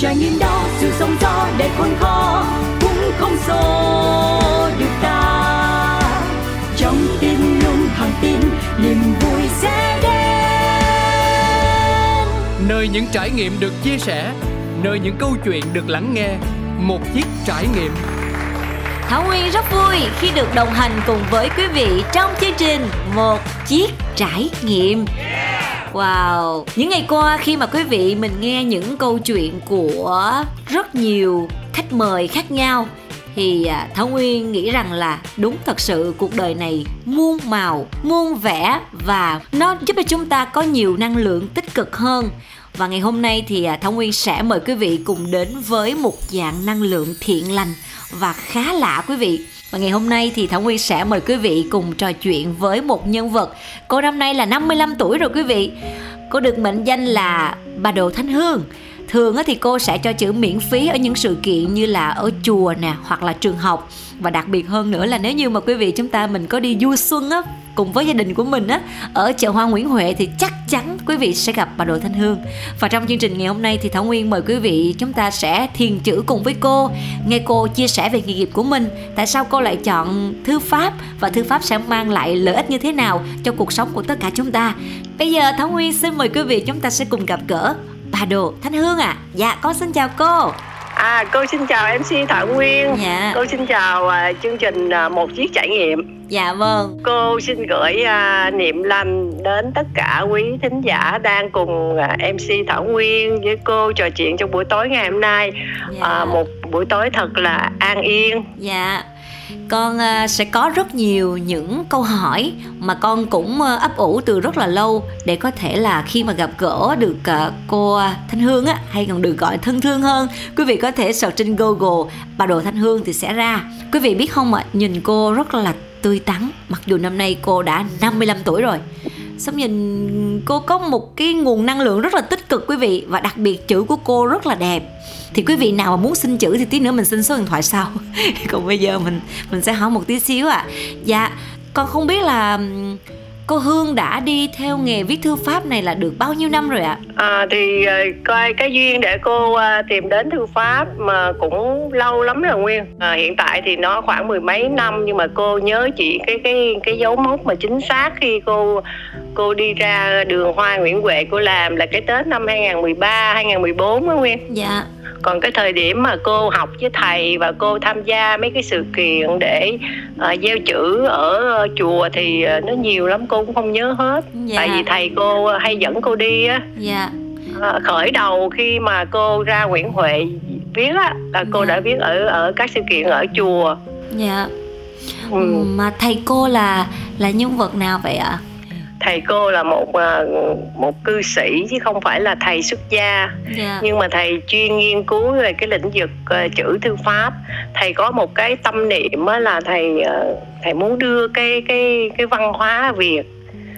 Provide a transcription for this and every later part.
trải nghiệm đó sự sống gió để khôn khó cũng không xô được ta. Trong tim luôn thẳng tin niềm vui sẽ đến. Nơi những trải nghiệm được chia sẻ nơi những câu chuyện được lắng nghe một chiếc trải nghiệm. Thảo Nguyên rất vui khi được đồng hành cùng với quý vị trong chương trình Một chiếc trải nghiệm. Wow, những ngày qua khi mà quý vị mình nghe những câu chuyện của rất nhiều khách mời khác nhau thì à, Thảo Nguyên nghĩ rằng là đúng thật sự cuộc đời này muôn màu, muôn vẻ và nó giúp cho chúng ta có nhiều năng lượng tích cực hơn. Và ngày hôm nay thì à, Thảo Nguyên sẽ mời quý vị cùng đến với một dạng năng lượng thiện lành và khá lạ quý vị. Và ngày hôm nay thì Thảo Nguyên sẽ mời quý vị cùng trò chuyện với một nhân vật. Cô năm nay là 55 tuổi rồi quý vị. Cô được mệnh danh là bà Đồ Thánh Hương. Thường thì cô sẽ cho chữ miễn phí ở những sự kiện như là ở chùa nè, hoặc là trường học và đặc biệt hơn nữa là nếu như mà quý vị chúng ta mình có đi du xuân á cùng với gia đình của mình á ở chợ hoa Nguyễn Huệ thì chắc chắn quý vị sẽ gặp bà Đỗ Thanh Hương. Và trong chương trình ngày hôm nay thì Thảo Nguyên mời quý vị chúng ta sẽ thiền chữ cùng với cô, nghe cô chia sẻ về nghề nghiệp của mình, tại sao cô lại chọn thư pháp và thư pháp sẽ mang lại lợi ích như thế nào cho cuộc sống của tất cả chúng ta. Bây giờ Thảo Nguyên xin mời quý vị chúng ta sẽ cùng gặp gỡ bà Đồ Thanh Hương à. Dạ, con xin chào cô. À, cô xin chào MC Thảo Nguyên. Dạ. Cô xin chào uh, chương trình uh, một chiếc trải nghiệm. Dạ vâng. Cô xin gửi uh, niệm lành đến tất cả quý thính giả đang cùng uh, MC Thảo Nguyên với cô trò chuyện trong buổi tối ngày hôm nay. Dạ. Uh, một buổi tối thật là an yên. Dạ con à, sẽ có rất nhiều những câu hỏi mà con cũng à, ấp ủ từ rất là lâu để có thể là khi mà gặp gỡ được à, cô Thanh Hương á, hay còn được gọi thân thương hơn, quý vị có thể search trên Google bà đồ Thanh Hương thì sẽ ra. Quý vị biết không ạ, nhìn cô rất là tươi tắn, mặc dù năm nay cô đã 55 tuổi rồi xong nhìn cô có một cái nguồn năng lượng rất là tích cực quý vị và đặc biệt chữ của cô rất là đẹp thì quý vị nào mà muốn xin chữ thì tí nữa mình xin số điện thoại sau còn bây giờ mình mình sẽ hỏi một tí xíu ạ à. dạ con không biết là cô Hương đã đi theo nghề viết thư pháp này là được bao nhiêu năm rồi ạ? À? à thì ờ, coi cái duyên để cô ờ, tìm đến thư pháp mà cũng lâu lắm rồi Nguyên. À, hiện tại thì nó khoảng mười mấy năm nhưng mà cô nhớ chỉ cái cái cái dấu mốc mà chính xác khi cô cô đi ra đường Hoa Nguyễn Huệ cô làm là cái Tết năm 2013 2014 á Nguyên. Dạ còn cái thời điểm mà cô học với thầy và cô tham gia mấy cái sự kiện để uh, gieo chữ ở chùa thì uh, nó nhiều lắm cô cũng không nhớ hết dạ. tại vì thầy cô hay dẫn cô đi á dạ. uh, khởi đầu khi mà cô ra Nguyễn Huệ viết á là cô dạ. đã viết ở ở các sự kiện ở chùa dạ ừ. mà thầy cô là là nhân vật nào vậy ạ thầy cô là một à, một cư sĩ chứ không phải là thầy xuất gia yeah. Dạ. nhưng mà thầy chuyên nghiên cứu về cái lĩnh vực uh, chữ thư pháp thầy có một cái tâm niệm là thầy uh, thầy muốn đưa cái cái cái văn hóa việt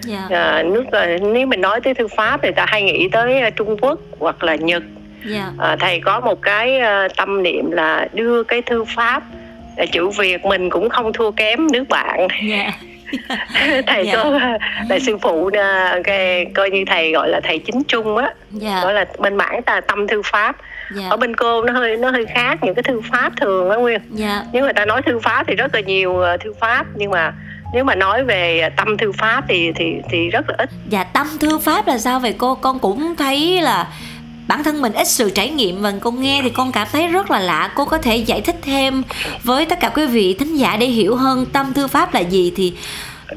Yeah. Dạ. Nước nếu mình nói tới thư pháp thì ta hay nghĩ tới Trung Quốc hoặc là Nhật. Yeah. Dạ. Thầy có một cái tâm niệm là đưa cái thư pháp chữ Việt mình cũng không thua kém nước bạn. Yeah thầy dạ. có là sư phụ cái coi như thầy gọi là thầy chính trung á dạ. gọi là bên mảng tà tâm thư pháp dạ. ở bên cô nó hơi nó hơi khác những cái thư pháp thường á nguyên dạ. nếu người ta nói thư pháp thì rất là nhiều ờ, thư pháp nhưng mà nếu mà nói về tâm thư pháp thì thì thì rất là ít dạ tâm thư pháp là sao vậy cô con cũng thấy là bản thân mình ít sự trải nghiệm và con nghe thì con cảm thấy rất là lạ. Cô có thể giải thích thêm với tất cả quý vị thính giả để hiểu hơn tâm thư pháp là gì thì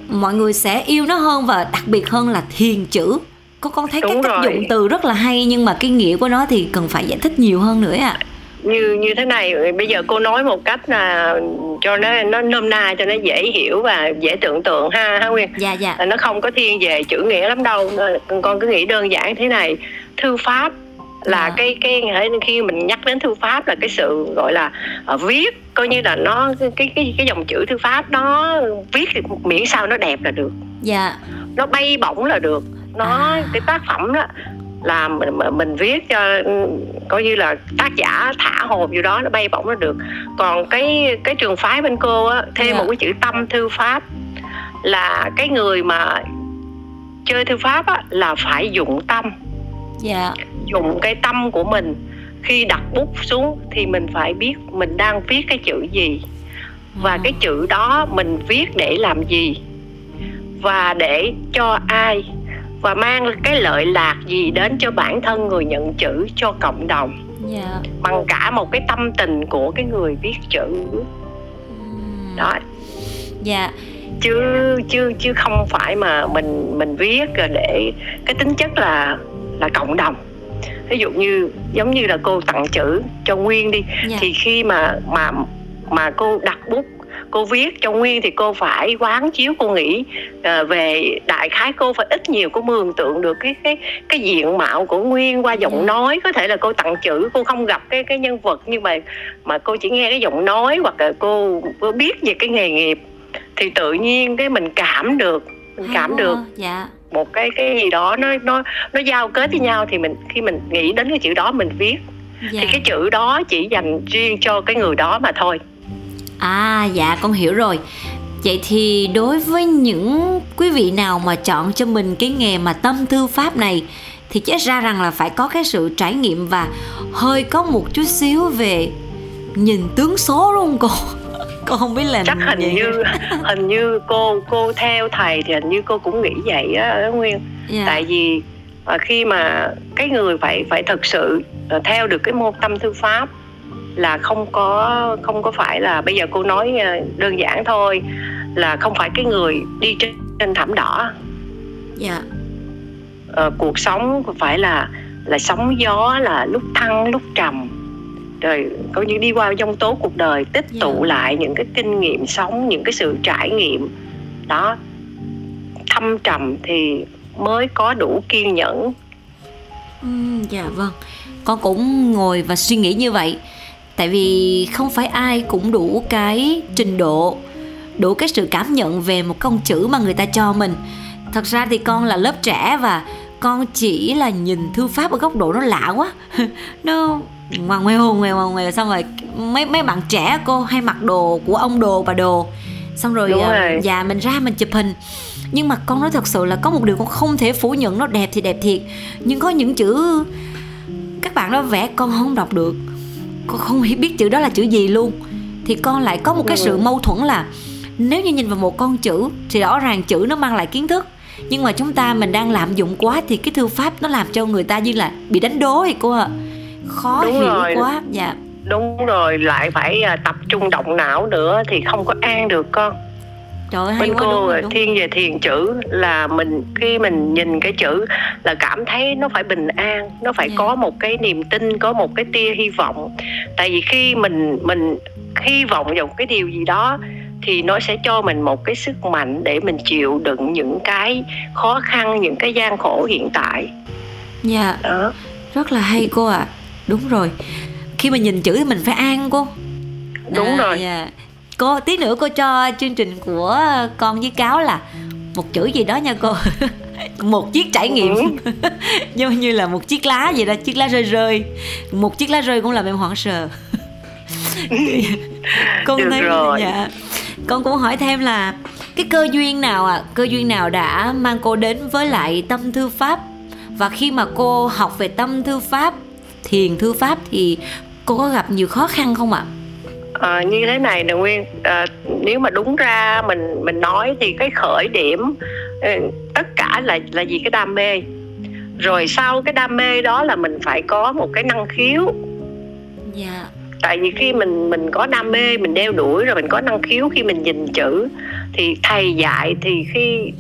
mọi người sẽ yêu nó hơn và đặc biệt hơn là thiền chữ. Có con thấy Đúng cái rồi. dụng từ rất là hay nhưng mà cái nghĩa của nó thì cần phải giải thích nhiều hơn nữa ạ. À như như thế này bây giờ cô nói một cách là cho nó nó nôm na cho nó dễ hiểu và dễ tưởng tượng ha ha nguyên? Dạ dạ. Nó không có thiên về chữ nghĩa lắm đâu. Con cứ nghĩ đơn giản thế này. Thư pháp là à. cái cái khi mình nhắc đến thư pháp là cái sự gọi là uh, viết coi như là nó cái cái cái dòng chữ thư pháp nó viết miễn sao nó đẹp là được dạ nó bay bổng là được nó à. cái tác phẩm đó là mình mình viết cho coi như là tác giả thả hồn vô đó nó bay bổng là được còn cái cái trường phái bên cô á thêm yeah. Dạ. một cái chữ tâm thư pháp là cái người mà chơi thư pháp á là phải dụng tâm dạ dùng cái tâm của mình khi đặt bút xuống thì mình phải biết mình đang viết cái chữ gì và à. cái chữ đó mình viết để làm gì và để cho ai và mang cái lợi lạc gì đến cho bản thân người nhận chữ cho cộng đồng yeah. Dạ. bằng cả một cái tâm tình của cái người viết chữ đó dạ yeah. chứ chứ chứ không phải mà mình mình viết để cái tính chất là là cộng đồng ví dụ như giống như là cô tặng chữ cho nguyên đi yeah. Dạ. thì khi mà mà mà cô đặt bút cô viết cho nguyên thì cô phải quán chiếu cô nghĩ uh, về đại khái cô phải ít nhiều cô mường tượng được cái cái cái diện mạo của nguyên qua giọng. Dạ. nói có thể là cô tặng chữ cô không gặp cái cái nhân vật nhưng mà mà cô chỉ nghe cái giọng nói hoặc là cô, cô biết về cái nghề nghiệp thì tự nhiên cái mình cảm được mình cảm được dạ một cái cái gì đó nó nó nó giao kết với nhau thì mình khi mình nghĩ đến cái chữ đó mình viết. Dạ. thì cái chữ đó chỉ dành riêng cho cái người đó mà thôi. À dạ con hiểu rồi. Vậy thì đối với những quý vị nào mà chọn cho mình cái nghề mà tâm thư pháp này thì chắc ra rằng là phải có cái sự trải nghiệm và hơi có một chút xíu về nhìn tướng số không cô cô không biết làm chắc hình vậy. như hình như cô cô theo thầy thì hình như cô cũng nghĩ vậy á nguyên yeah. Dạ. tại vì à, khi mà cái người phải phải thực sự à, theo được cái môn tâm thư pháp là không có không có phải là bây giờ cô nói à, đơn giản thôi là không phải cái người đi trên, trên thảm đỏ dạ ờ, cuộc sống phải là là sóng gió là lúc thăng lúc trầm rồi có những đi qua dông tố cuộc đời tích yeah. tụ dạ. lại những cái kinh nghiệm sống những cái sự trải nghiệm. Đó thâm trầm thì mới có đủ kiên nhẫn. Ừ, dạ vâng. Con cũng ngồi và suy nghĩ như vậy. Tại vì không phải ai cũng đủ cái trình độ đủ cái sự cảm nhận về một công chữ mà người ta cho mình. Thật ra thì con là lớp trẻ và con chỉ là nhìn thư pháp ở góc độ nó lạ quá. Nó ngoằn ngoèo ngoèo ngoằn ngoèo xong rồi mấy mấy bạn trẻ cô hay mặc đồ của ông đồ bà đồ. Xong rồi, Đúng ờ, rồi. dạ mình ra mình chụp hình. Nhưng mà con nói thật sự là có một điều con không thể phủ nhận nó đẹp thì đẹp thiệt. Nhưng có những chữ các bạn đó vẽ con không đọc được. Con không biết chữ đó là chữ gì luôn. Thì con lại có một cái sự mâu thuẫn là nếu như nhìn vào một con chữ thì rõ ràng chữ nó mang lại kiến thức. Nhưng mà chúng ta mình đang lạm dụng quá thì cái thư pháp nó làm cho người ta như là bị đánh đố thì cô ạ. à khó đúng hiểu rồi. quá dạ đúng rồi lại phải à, tập trung động não nữa thì không có an được con Trời ơi, bên quá, cô đúng rồi, đúng. thiên về thiền chữ là mình khi mình nhìn cái chữ là cảm thấy nó phải bình an nó phải yeah. Dạ. có một cái niềm tin có một cái tia hy vọng tại vì khi mình mình hy vọng vào cái điều gì đó thì nó sẽ cho mình một cái sức mạnh để mình chịu đựng những cái khó khăn những cái gian khổ hiện tại dạ yeah. đó rất là hay cô ạ à đúng rồi. Khi mà nhìn chữ thì mình phải an cô. Đúng à, rồi. yeah. Dạ. cô tí nữa cô cho chương trình của con với cáo là một chữ gì đó nha cô. Một chiếc trải nghiệm. Ừ. giống như là một chiếc lá vậy đó chiếc lá rơi rơi. Một chiếc lá rơi cũng làm em hoảng sợ. Con Được thấy rồi. dạ. Con cũng hỏi thêm là cái cơ duyên nào à cơ duyên nào đã mang cô đến với lại tâm thư pháp? Và khi mà cô học về tâm thư pháp thiền thư pháp thì cô có gặp nhiều khó khăn không ạ? À, như thế này nè Nguyên à, nếu mà đúng ra mình mình nói thì cái khởi điểm ừ, tất cả là là gì cái đam mê. Rồi sau cái đam mê đó là mình phải có một cái năng khiếu. Dạ. Tại vì khi mình mình có đam mê mình đeo đuổi rồi mình có năng khiếu khi mình nhìn chữ thì thầy dạy thì khi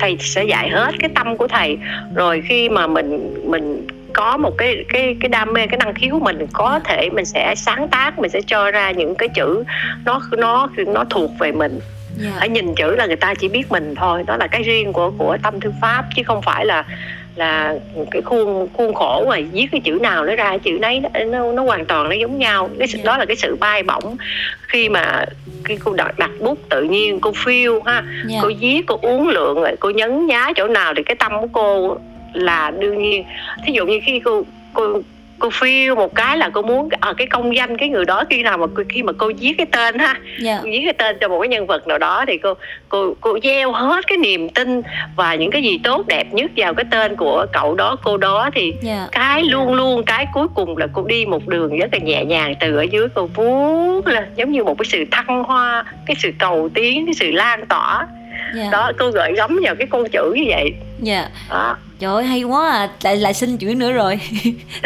thầy sẽ dạy hết cái tâm của thầy. Rồi khi mà mình mình có một cái cái cái đam mê cái năng khiếu của mình có thể mình sẽ sáng tác mình sẽ cho ra những cái chữ nó nó nó thuộc về mình yeah. Dạ. hãy nhìn chữ là người ta chỉ biết mình thôi đó là cái riêng của của tâm thư pháp chứ không phải là là cái khuôn khuôn khổ mà viết cái chữ nào nó ra chữ nấy nó nó, hoàn toàn nó giống nhau cái yeah. Dạ. đó là cái sự bay bổng khi mà khi cô đặt, đặt bút tự nhiên cô phiêu ha yeah. Dạ. cô viết cô uống lượng rồi cô nhấn nhá chỗ nào thì cái tâm của cô là đương nhiên thí dụ như khi cô cô cô phiêu một cái là cô muốn ở à, cái công danh cái người đó khi nào mà khi mà cô viết cái tên ha yeah. Dạ. viết cái tên cho một cái nhân vật nào đó thì cô cô cô gieo hết cái niềm tin và những cái gì tốt đẹp nhất vào cái tên của cậu đó cô đó thì yeah. Dạ. cái luôn luôn cái cuối cùng là cô đi một đường rất là nhẹ nhàng từ ở dưới cô vuốt lên giống như một cái sự thăng hoa cái sự cầu tiến cái sự lan tỏa yeah. Dạ. đó cô gợi gắm vào cái con chữ như vậy dạ. Đó trời ơi hay quá à. Lại lại xin chuyển nữa rồi.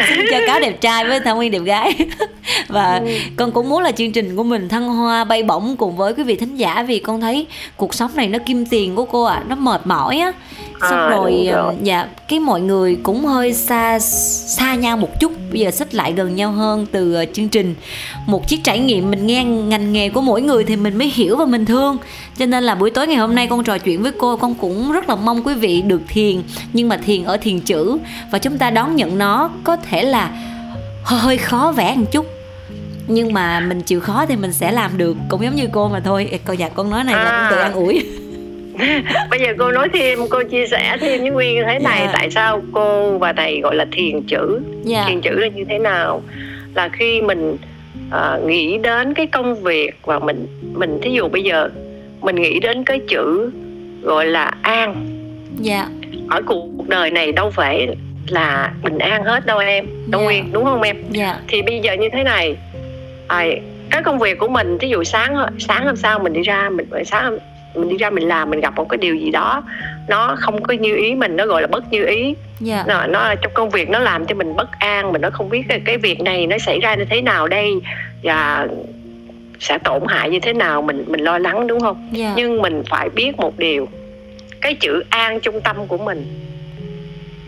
Xin cho cáo đẹp trai với thảo nguyên đẹp gái. Và ừ. con cũng muốn là chương trình của mình thăng hoa bay bổng cùng với quý vị thính giả vì con thấy cuộc sống này nó kim tiền của cô ạ. À, nó mệt mỏi á. Xong à, rồi, rồi. dạ cái mọi người cũng hơi xa xa nhau một chút. Bây giờ xích lại gần nhau hơn từ uh, chương trình. Một chiếc trải nghiệm mình nghe ngành nghề của mỗi người thì mình mới hiểu và mình thương. Cho nên là buổi tối ngày hôm nay con trò chuyện với cô con cũng rất là mong quý vị được thiền nhưng mà thiền ở thiền chữ và chúng ta đón nhận nó có thể là hơi khó vẽ một chút nhưng mà mình chịu khó thì mình sẽ làm được cũng giống như cô mà thôi cô dạ con nói này à. là con tự an ủi bây giờ cô nói thêm cô chia sẻ thêm với nguyên thế này yeah. Dạ. tại sao cô và thầy gọi là thiền chữ yeah. Dạ. thiền chữ là như thế nào là khi mình uh, nghĩ đến cái công việc và mình mình thí dụ bây giờ mình nghĩ đến cái chữ gọi là an dạ ở cuộc đời này đâu phải là bình an hết đâu em đúng yeah. Dạ. nguyên đúng không em yeah. thì bây giờ như thế này à, cái công việc của mình ví dụ sáng sáng hôm sau mình đi ra mình sáng mình đi ra mình làm mình gặp một cái điều gì đó nó không có như ý mình nó gọi là bất như ý yeah. Dạ. nó, nó trong công việc nó làm cho mình bất an mình nó không biết cái, cái việc này nó xảy ra như thế nào đây và sẽ tổn hại như thế nào mình mình lo lắng đúng không yeah. Dạ. nhưng mình phải biết một điều cái chữ an trung tâm của mình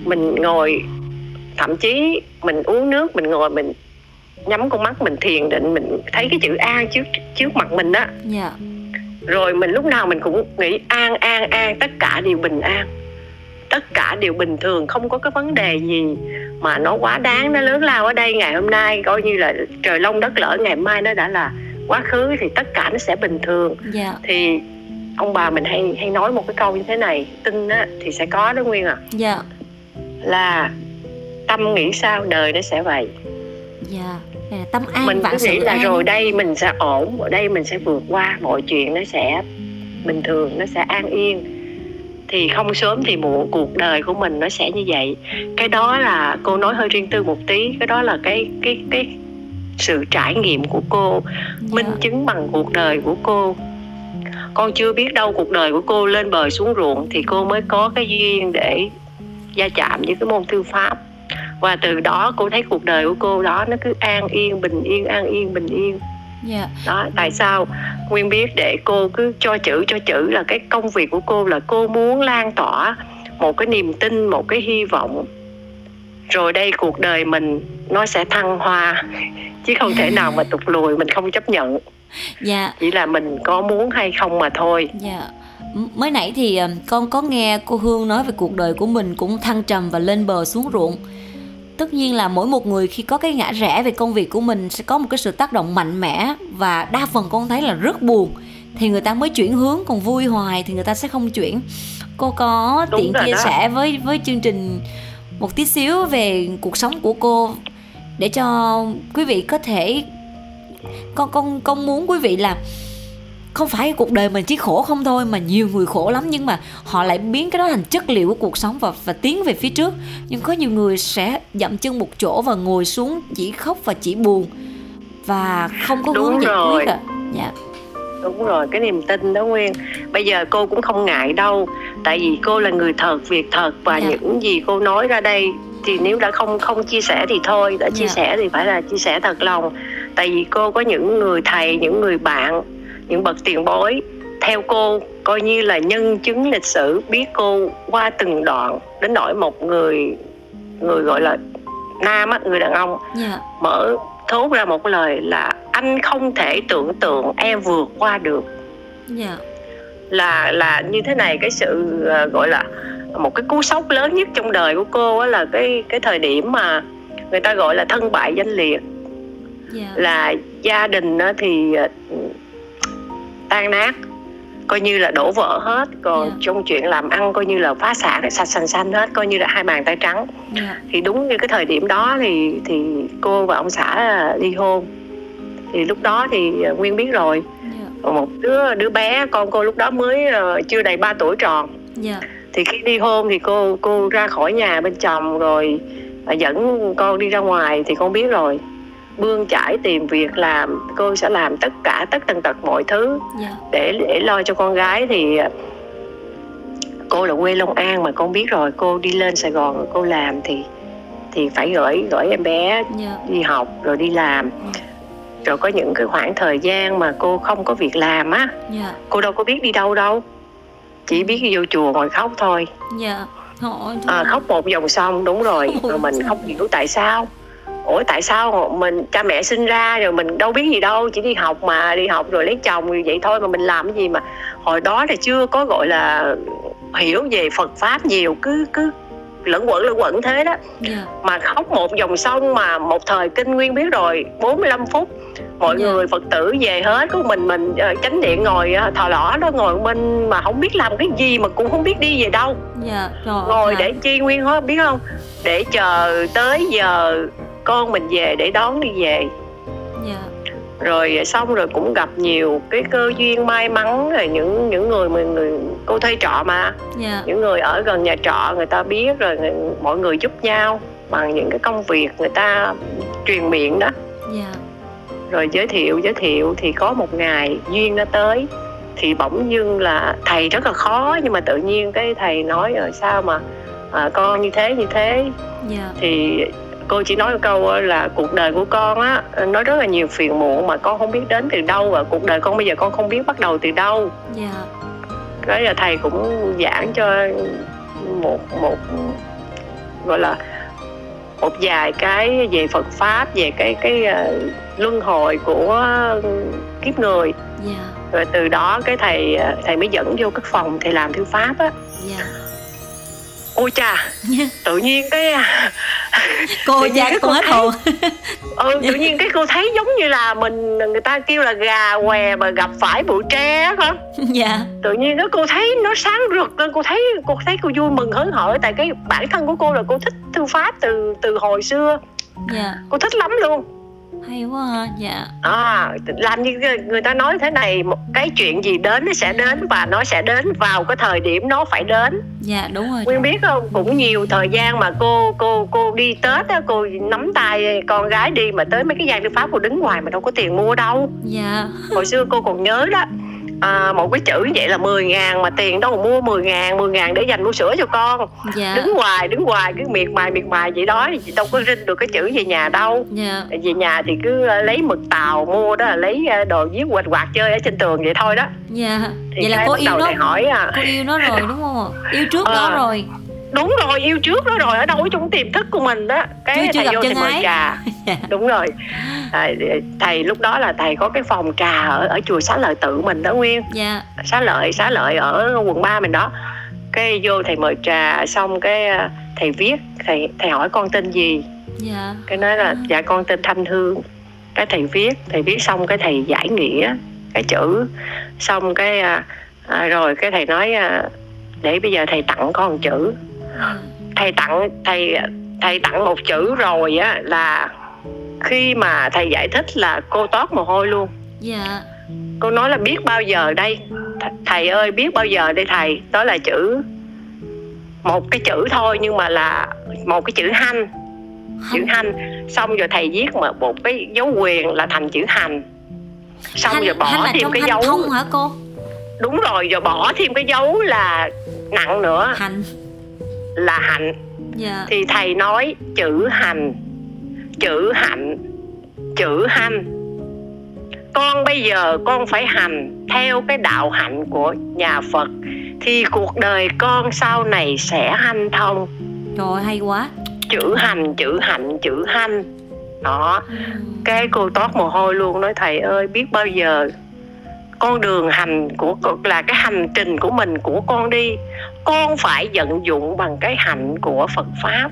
mình ngồi thậm chí mình uống nước mình ngồi mình nhắm con mắt mình thiền định mình thấy cái chữ an trước trước mặt mình đó yeah. Dạ rồi mình lúc nào mình cũng nghĩ an an an tất cả đều bình an tất cả đều bình thường không có cái vấn đề gì mà nó quá đáng nó lớn lao ở đây ngày hôm nay coi như là trời long đất lỡ ngày mai nó đã là quá khứ thì tất cả nó sẽ bình thường yeah. Dạ. thì ông bà mình hay hay nói một cái câu như thế này tin á thì sẽ có đó nguyên à. Dạ. Là tâm nghĩ sao đời nó sẽ vậy? Dạ tâm an mình cứ nghĩ là an. rồi đây mình sẽ ổn ở đây mình sẽ vượt qua mọi chuyện nó sẽ bình thường nó sẽ an yên. Thì không sớm thì muộn cuộc đời của mình nó sẽ như vậy. Cái đó là cô nói hơi riêng tư một tí cái đó là cái cái cái sự trải nghiệm của cô yeah. minh chứng bằng cuộc đời của cô con chưa biết đâu cuộc đời của cô lên bờ xuống ruộng thì cô mới có cái duyên để gia chạm với cái môn thư pháp và từ đó cô thấy cuộc đời của cô đó nó cứ an yên bình yên an yên bình yên yeah. Dạ. đó tại sao nguyên biết để cô cứ cho chữ cho chữ là cái công việc của cô là cô muốn lan tỏa một cái niềm tin một cái hy vọng rồi đây cuộc đời mình nó sẽ thăng hoa chứ không thể nào mà tụt lùi mình không chấp nhận dạ. Chỉ là mình có muốn hay không mà thôi. Dạ. Mới nãy thì ờ, con có nghe cô hương nói về cuộc đời của mình cũng thăng trầm và lên bờ xuống ruộng. Tất nhiên là mỗi một người khi có cái ngã rẽ về công việc của mình sẽ có một cái sự tác động mạnh mẽ và đa phần con thấy là rất buồn. Thì người ta mới chuyển hướng còn vui hoài thì người ta sẽ không chuyển. Cô có Đúng tiện chia đó. sẻ với với chương trình một tí xíu về cuộc sống của cô để cho quý vị có thể con con con muốn quý vị là không phải cuộc đời mình chỉ khổ không thôi mà nhiều người khổ lắm nhưng mà họ lại biến cái đó thành chất liệu của cuộc sống và và tiến về phía trước. Nhưng có nhiều người sẽ dậm chân một chỗ và ngồi xuống chỉ khóc và chỉ buồn và không có Đúng hướng giải quyết à dạ. Đúng rồi cái niềm tin đó nguyên. Bây giờ cô cũng không ngại đâu tại vì cô là người thật việc thật và dạ. những gì cô nói ra đây thì nếu đã không không chia sẻ thì thôi đã chia dạ. sẻ thì phải là chia sẻ thật lòng tại vì cô có những người thầy những người bạn những bậc tiền bối theo cô coi như là nhân chứng lịch sử biết cô qua từng đoạn đến nỗi một người người gọi là nam á người đàn ông yeah. Dạ. mở thốt ra một lời là anh không thể tưởng tượng em vượt qua được yeah. Dạ. là là như thế này cái sự uh, gọi là một cái cú sốc lớn nhất trong đời của cô á là cái cái thời điểm mà người ta gọi là thân bại danh liệt yeah. Dạ. là gia đình thì uh, tan nát coi như là đổ vỡ hết còn yeah. Dạ. trong chuyện làm ăn coi như là phá sản sạch xanh xanh hết coi như là hai bàn tay trắng yeah. Dạ. thì đúng như cái thời điểm đó thì thì cô và ông xã ly hôn thì lúc đó thì nguyên biết rồi yeah. Một đứa đứa bé con cô lúc đó mới chưa đầy 3 tuổi tròn yeah. thì khi đi hôn thì cô cô ra khỏi nhà bên chồng rồi dẫn con đi ra ngoài thì con biết rồi bươn chải tìm việc làm cô sẽ làm tất cả tất tần tật mọi thứ yeah. Dạ. để để lo cho con gái thì à, cô là quê Long An mà con biết rồi cô đi lên Sài Gòn rồi cô làm thì thì phải gửi gửi em bé yeah. Dạ. đi học rồi đi làm yeah. Dạ. rồi có những cái khoảng thời gian mà cô không có việc làm á yeah. cô đâu có biết đi đâu đâu chỉ biết vô chùa ngồi khóc thôi yeah. à, khóc một dòng sông đúng rồi rồi mình không hiểu tại sao ủa tại sao mình cha mẹ sinh ra rồi mình đâu biết gì đâu chỉ đi học mà đi học rồi lấy chồng như vậy thôi mà mình làm cái gì mà hồi đó là chưa có gọi là hiểu về Phật pháp nhiều cứ cứ lẫn quẩn lẫn quẩn thế đó yeah. Dạ. mà khóc một dòng sông mà một thời kinh nguyên biết rồi 45 phút mọi yeah. Dạ. người phật tử về hết có mình mình uh, chánh điện ngồi uh, thò lỏ đó ngồi bên mà không biết làm cái gì mà cũng không biết đi về đâu yeah. Dạ, rồi, ngồi để chi nguyên hết biết không để chờ tới giờ con mình về để đón đi về. Dạ. rồi xong rồi cũng gặp nhiều cái cơ duyên may mắn rồi những những người mình người cô thuê trọ mà. Dạ. những người ở gần nhà trọ người ta biết rồi người, mọi người giúp nhau bằng những cái công việc người ta truyền miệng đó. Dạ. rồi giới thiệu giới thiệu thì có một ngày duyên nó tới thì bỗng dưng là thầy rất là khó nhưng mà tự nhiên cái thầy nói rồi sao mà à, con như thế như thế yeah. thì cô chỉ nói một câu là cuộc đời của con á nó rất là nhiều phiền muộn mà con không biết đến từ đâu và cuộc đời con bây giờ con không biết bắt đầu từ đâu. Dạ. cái là thầy cũng giảng cho một một gọi là một vài cái về Phật pháp về cái cái uh, luân hồi của kiếp người yeah. Dạ. rồi từ đó cái thầy thầy mới dẫn vô cái phòng thầy làm thư pháp á yeah ôi cha tự nhiên cái cô dạ con hết hồn. Ừ tự nhiên cái cô thấy giống như là mình người ta kêu là gà què mà gặp phải bụi tre hả? Dạ. Tự nhiên cái cô thấy nó sáng rực lên cô thấy cô thấy cô vui mừng hớn hở. Tại cái bản thân của cô là cô thích thư pháp từ từ hồi xưa. Dạ. Cô thích lắm luôn hay quá ha dạ. À làm như người ta nói thế này một cái chuyện gì đến nó sẽ đến và nó sẽ đến vào cái thời điểm nó phải đến. Dạ đúng rồi nguyên biết không? Cũng nhiều thời gian mà cô cô cô đi tết á cô nắm tay con gái đi mà tới mấy cái gian thư pháp cô đứng ngoài mà đâu có tiền mua đâu. Dạ. Hồi xưa cô còn nhớ đó à, một cái chữ như vậy là 10 ngàn mà tiền đâu mà mua 10 ngàn 10 ngàn để dành mua sữa cho con. Dạ. đứng hoài đứng hoài cứ miệt mài miệt mài vậy đó thì đâu có rinh được cái chữ về nhà đâu. Dạ. về nhà thì cứ ờ, lấy mực tàu mua đó là lấy ờ, đồ viết quạt quạt chơi ở trên tường vậy thôi đó. Dạ. Thì vậy là cô yêu nó. hỏi à. cô yêu nó rồi đúng không yêu trước à, đó rồi đúng rồi yêu trước đó rồi ở đâu trong tiềm thức của mình đó. Cái chưa, chưa thầy vô thì mời trà. Dạ. đúng rồi. Thầy, thầy lúc đó là thầy có cái phòng trà ở ở chùa xá lợi tự mình đó nguyên. Dạ. xá lợi xá lợi ở quận 3 mình đó. Cái vô thầy mời trà xong cái à, thầy viết thầy thầy hỏi con tên gì? Dạ. cái nói là dạ con tên thanh hương. Cái thầy viết thầy viết xong cái thầy giải nghĩa cái chữ. Xong cái à, à, rồi cái thầy nói à, để bây giờ thầy tặng con một chữ thầy tặng thầy thầy tặng một chữ rồi á là khi mà thầy giải thích là cô tót mồ hôi luôn. Dạ. Cô nói là biết bao giờ đây? Thầy ơi biết bao giờ đây thầy? Đó là chữ một cái chữ thôi nhưng mà là một cái chữ hanh chữ hanh xong rồi thầy viết mà một cái dấu quyền là thành chữ hành. Xong hành, rồi bỏ thêm cái dấu. hả cô? Đúng rồi rồi bỏ thêm cái dấu là nặng nữa. Hành là hạnh yeah. Dạ. thì thầy nói chữ hành chữ hạnh chữ hành con bây giờ con phải hành theo cái đạo hạnh của nhà phật thì cuộc đời con sau này sẽ hanh thông rồi hay quá chữ hành chữ hạnh chữ hanh đó ừ. cái cô tót mồ hôi luôn nói thầy ơi biết bao giờ con đường hành của là cái hành trình của mình của con đi con phải vận dụng bằng cái hạnh của phật pháp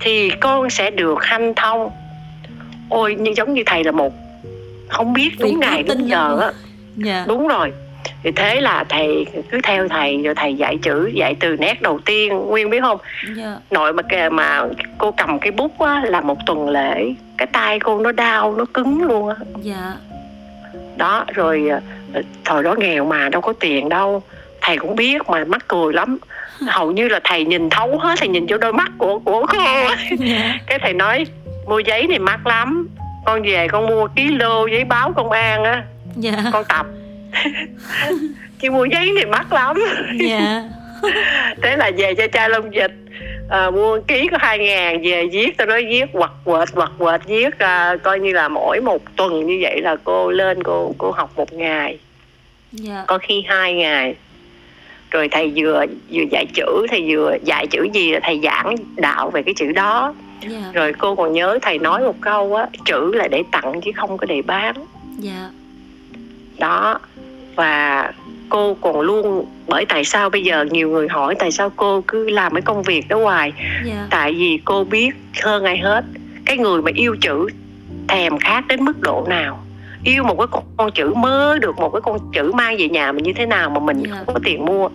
thì con sẽ được hanh thông ôi như giống như thầy là một không biết đúng ngày đúng giờ á yeah. Dạ. đúng rồi thì thế là thầy cứ theo thầy rồi thầy dạy chữ dạy từ nét đầu tiên nguyên biết không yeah. Dạ. nội mà mà cô cầm cái bút á là một tuần lễ cái tay cô nó đau nó cứng luôn á dạ đó rồi ờ, thời đó nghèo mà đâu có tiền đâu thầy cũng biết mà mắc cười lắm hầu như là thầy nhìn thấu hết thầy nhìn vô đôi mắt của của cô yeah. Dạ. cái thầy nói mua giấy này mắc lắm con về con mua ký lô giấy báo công an á yeah. Dạ. con tập chứ mua giấy này mắc lắm yeah. Dạ. thế là về cho cha lông dịch à, mua ký có hai ngàn về viết tao nói viết quặt quệt quặt quệt viết à, coi như là mỗi một tuần như vậy là cô lên cô cô học một ngày yeah. Dạ. có khi hai ngày rồi thầy vừa vừa dạy chữ thầy vừa dạy chữ gì là thầy giảng đạo về cái chữ đó yeah. Dạ. rồi cô còn nhớ thầy nói một câu á chữ là để tặng chứ không có để bán yeah. Dạ. đó và cô còn luôn bởi tại sao bây giờ nhiều người hỏi tại sao cô cứ làm cái công việc đó hoài yeah. Dạ. tại vì cô biết hơn ai hết cái người mà yêu chữ thèm khác đến mức độ nào yêu một cái con, con chữ mơ được một cái con chữ mang về nhà mình như thế nào mà mình yeah. không có tiền mua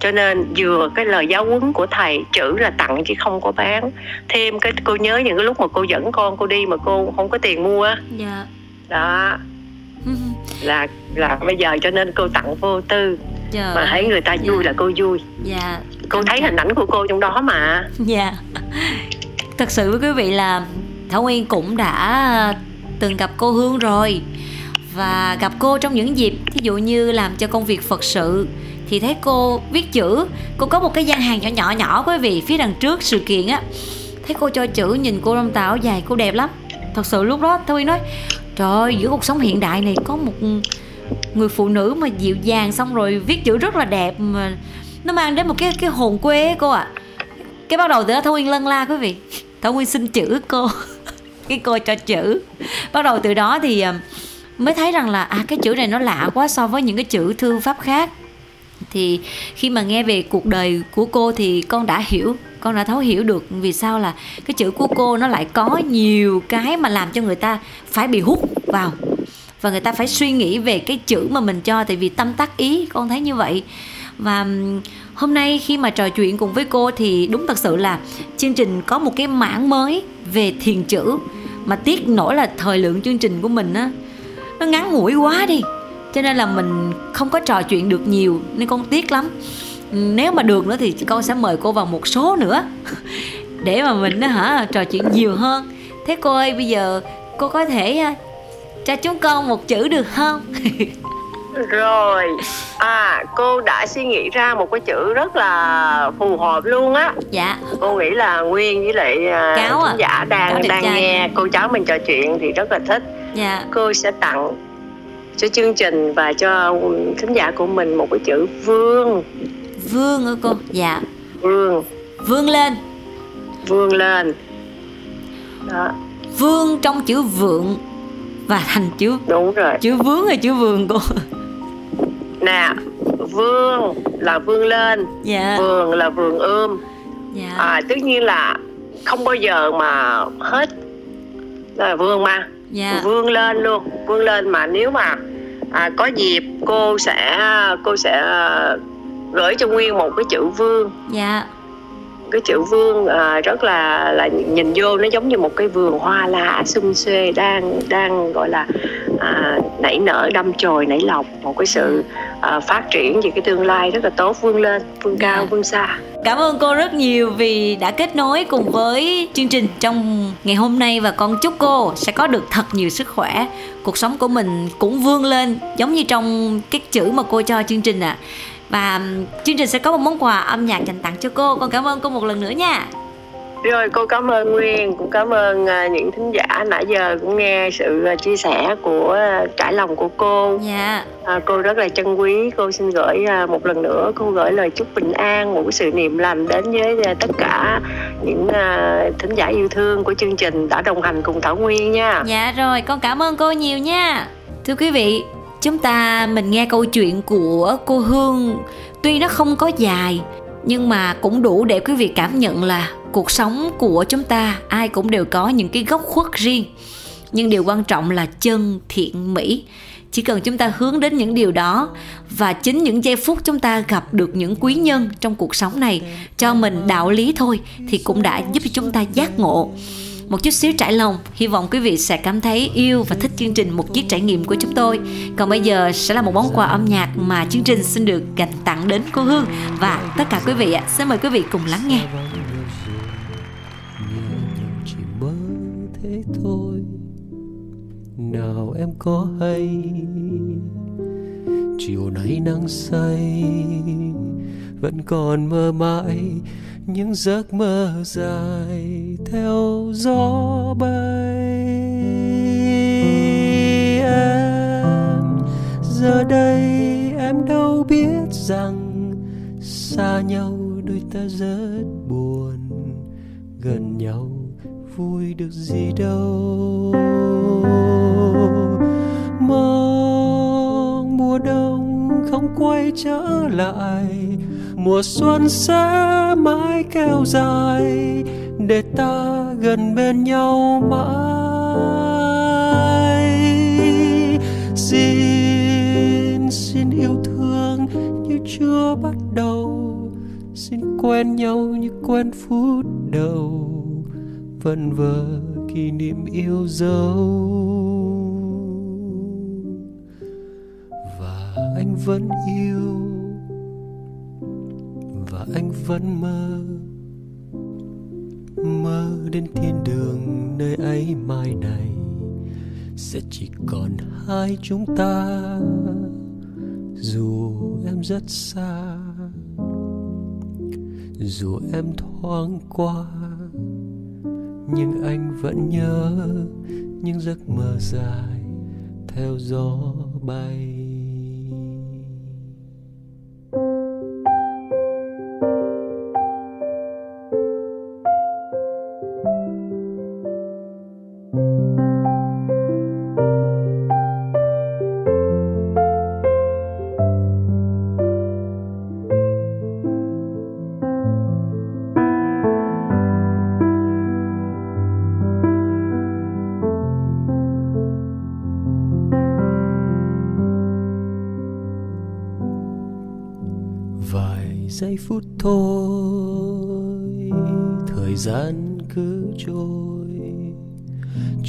cho nên vừa cái lời giáo huấn của thầy chữ là tặng chứ không có bán. Thêm cái cô nhớ những cái lúc mà cô dẫn con cô đi mà cô không có tiền mua dạ. đó. Là là bây giờ cho nên cô tặng vô tư. Trời mà thấy người ta vui dạ. là cô vui. Dạ. Cô thấy hình ảnh của cô trong đó mà. Dạ. Thật sự với quý vị là thảo nguyên cũng đã từng gặp cô hương rồi. Và gặp cô trong những dịp ví dụ như làm cho công việc phật sự thì thấy cô viết chữ, cô có một cái gian hàng nhỏ nhỏ nhỏ, quý vị, phía đằng trước sự kiện á. Thấy cô cho chữ, nhìn cô trong tảo, dài, cô đẹp lắm. Thật sự lúc đó tôi nói, trời ơi, giữa cuộc sống hiện đại này có một người phụ nữ mà dịu dàng xong rồi viết chữ rất là đẹp mà nó mang đến một cái cái hồn quê cô ạ. À. cái bắt đầu từ đó thảo nguyên lân la, quý vị. Thảo nguyên xin chữ cô. Cái cô cho chữ. Bắt đầu từ đó thì ờ, mới thấy rằng là à cái chữ này nó lạ quá so với những cái chữ thư pháp khác thì khi mà nghe về cuộc đời của cô thì con đã hiểu, con đã thấu hiểu được vì sao là cái chữ của cô nó lại có nhiều cái mà làm cho người ta phải bị hút vào và người ta phải suy nghĩ về cái chữ mà mình cho tại vì tâm tác ý, con thấy như vậy. Và hôm nay khi mà trò chuyện cùng với cô thì đúng thật sự là chương trình có một cái mảng mới về thiền chữ mà tiếc nổi là thời lượng chương trình của mình á, nó ngắn ngủi quá đi cho nên là mình không có trò chuyện được nhiều nên con tiếc lắm. Nếu mà được nữa thì con sẽ mời cô vào một số nữa để mà mình hả trò chuyện nhiều hơn. Thế cô ơi bây giờ cô có thể cho chúng con một chữ được không? Rồi. À cô đã suy nghĩ ra một cái chữ rất là phù hợp luôn á. Dạ. Cô nghĩ là nguyên với lại cáo à. giả đang đang nghe cô cháu mình trò chuyện thì rất là thích. Dạ. Cô sẽ tặng cho chương trình và cho khán giả của mình một cái chữ vương. Vương hả cô? Dạ. Vương. Vương lên. Vương lên. Đó. Vương trong chữ vượng và thành chữ đúng rồi. chữ vướng hay chữ vườn cô? Nè vương là vương lên. Dạ. vườn là vườn ươm. Dạ. à tất nhiên là không bao giờ mà hết là vương mà dạ. vương lên luôn vương lên mà nếu mà à, có dịp cô sẽ cô sẽ gửi cho nguyên một cái chữ vương dạ cái chữ vương à, rất là là nhìn vô nó giống như một cái vườn hoa lá sum xuê đang đang gọi là à, nảy nở đâm chồi nảy lọc một cái sự à, phát triển về cái tương lai rất là tốt vươn lên vươn cao. Dạ. vươn xa cảm ơn cô rất nhiều vì đã kết nối cùng với chương trình trong ngày hôm nay. Và con chúc cô sẽ có được thật nhiều sức khỏe. Cuộc sống của mình cũng vươn lên, giống như trong cái chữ mà cô cho chương trình ạ. À và chương trình sẽ có một món quà âm nhạc dành tặng cho cô. Con cảm ơn cô một lần nữa nha rồi cô cảm ơn Nguyên cũng cảm ơn uh, những thính giả nãy giờ cũng nghe sự uh, chia sẻ của uh, trải lòng của cô. Dạ. Yeah. cô rất là trân quý cô xin gửi một lần nữa cô gửi lời chúc bình an một sự niềm lành đến với tất cả những thính giả yêu thương của chương trình đã đồng hành cùng Thảo Nguyên nha. Dạ rồi con cảm ơn cô nhiều nha. Thưa quý vị chúng ta mình nghe câu chuyện của cô hương. Tuy nó không có dài nhưng mà cũng đủ để quý vị cảm nhận là cuộc sống của chúng ta, ai cũng đều có những cái góc khuất riêng. Nhưng điều quan trọng là chân thiện mỹ. Chỉ cần chúng ta hướng đến những điều đó và chính những giây phút chúng ta gặp được những quý nhân trong cuộc sống này cho mình đạo lý thôi thì cũng đã giúp cho chúng ta giác ngộ một chút xíu trải lòng. Hy vọng quý vị sẽ cảm thấy yêu và thích chương trình một chiếc trải nghiệm của chúng tôi. Còn bây giờ sẽ là một món quà âm nhạc mà chương trình xin được dành tặng đến cô hương và tất cả quý vị ạ. Xin mời quý vị cùng lắng nghe. Thôi nào em có hay, chiều nay nắng say, vẫn còn mơ mãi những giấc mơ dài theo gió bay. Em, giờ đây em đâu biết rằng xa nhau đôi ta rất buồn, gần nhau vui được gì đâu. Mong mùa đông không quay trở lại mùa xuân sẽ mãi kéo dài để ta gần bên nhau mãi. Xin xin yêu thương như chưa bắt đầu. Xin quen nhau như quen phút đầu. Vần vờ kỷ niệm yêu dấu. Và anh vẫn yêu vẫn mơ mơ đến thiên đường nơi ấy mai này. Sẽ chỉ còn hai chúng ta, dù em rất xa, dù em thoáng qua. Nhưng anh vẫn nhớ những giấc mơ dài theo gió bay. Thôi thời gian cứ trôi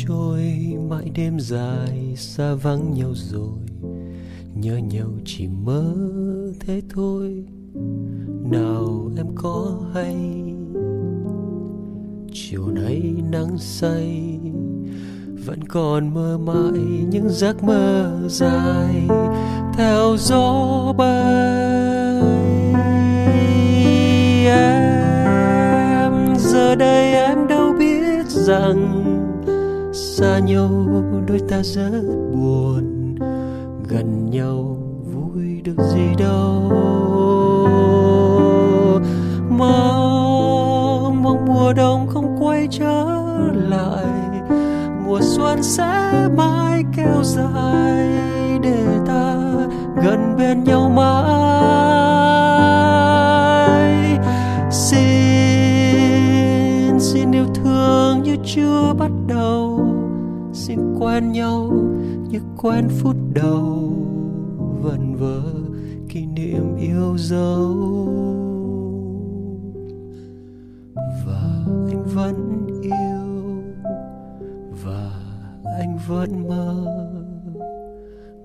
trôi mãi đêm dài xa vắng nhau rồi. Nhớ nhau chỉ mơ thế thôi. Nào em có hay chiều nay nắng say, vẫn còn mơ mãi những giấc mơ dài. Theo gió bay em. Giờ đây em đâu biết rằng xa nhau đôi ta rất buồn, gần nhau vui được gì đâu. Mong mong mùa đông không quay trở lại, mùa xuân sẽ mãi kéo dài để ta gần bên nhau mãi. Chưa bắt đầu. Xin quen nhau như quen phút đầu. Vần vờ kỷ niệm yêu dấu. Và anh vẫn yêu. Và anh vẫn mơ.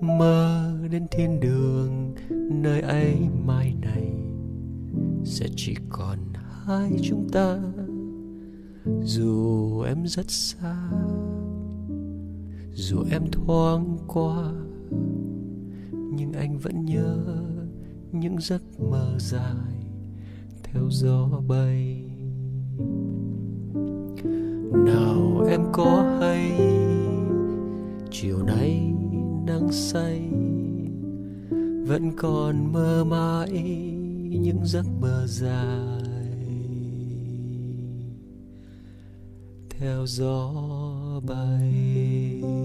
Mơ đến thiên đường nơi ấy mai này. Sẽ chỉ còn hai chúng ta dù em rất xa, dù em thoáng qua, nhưng anh vẫn nhớ những giấc mơ dài theo gió bay. Nào em có hay, chiều nay nắng say, vẫn còn mơ mãi những giấc mơ dài. Theo gió bay.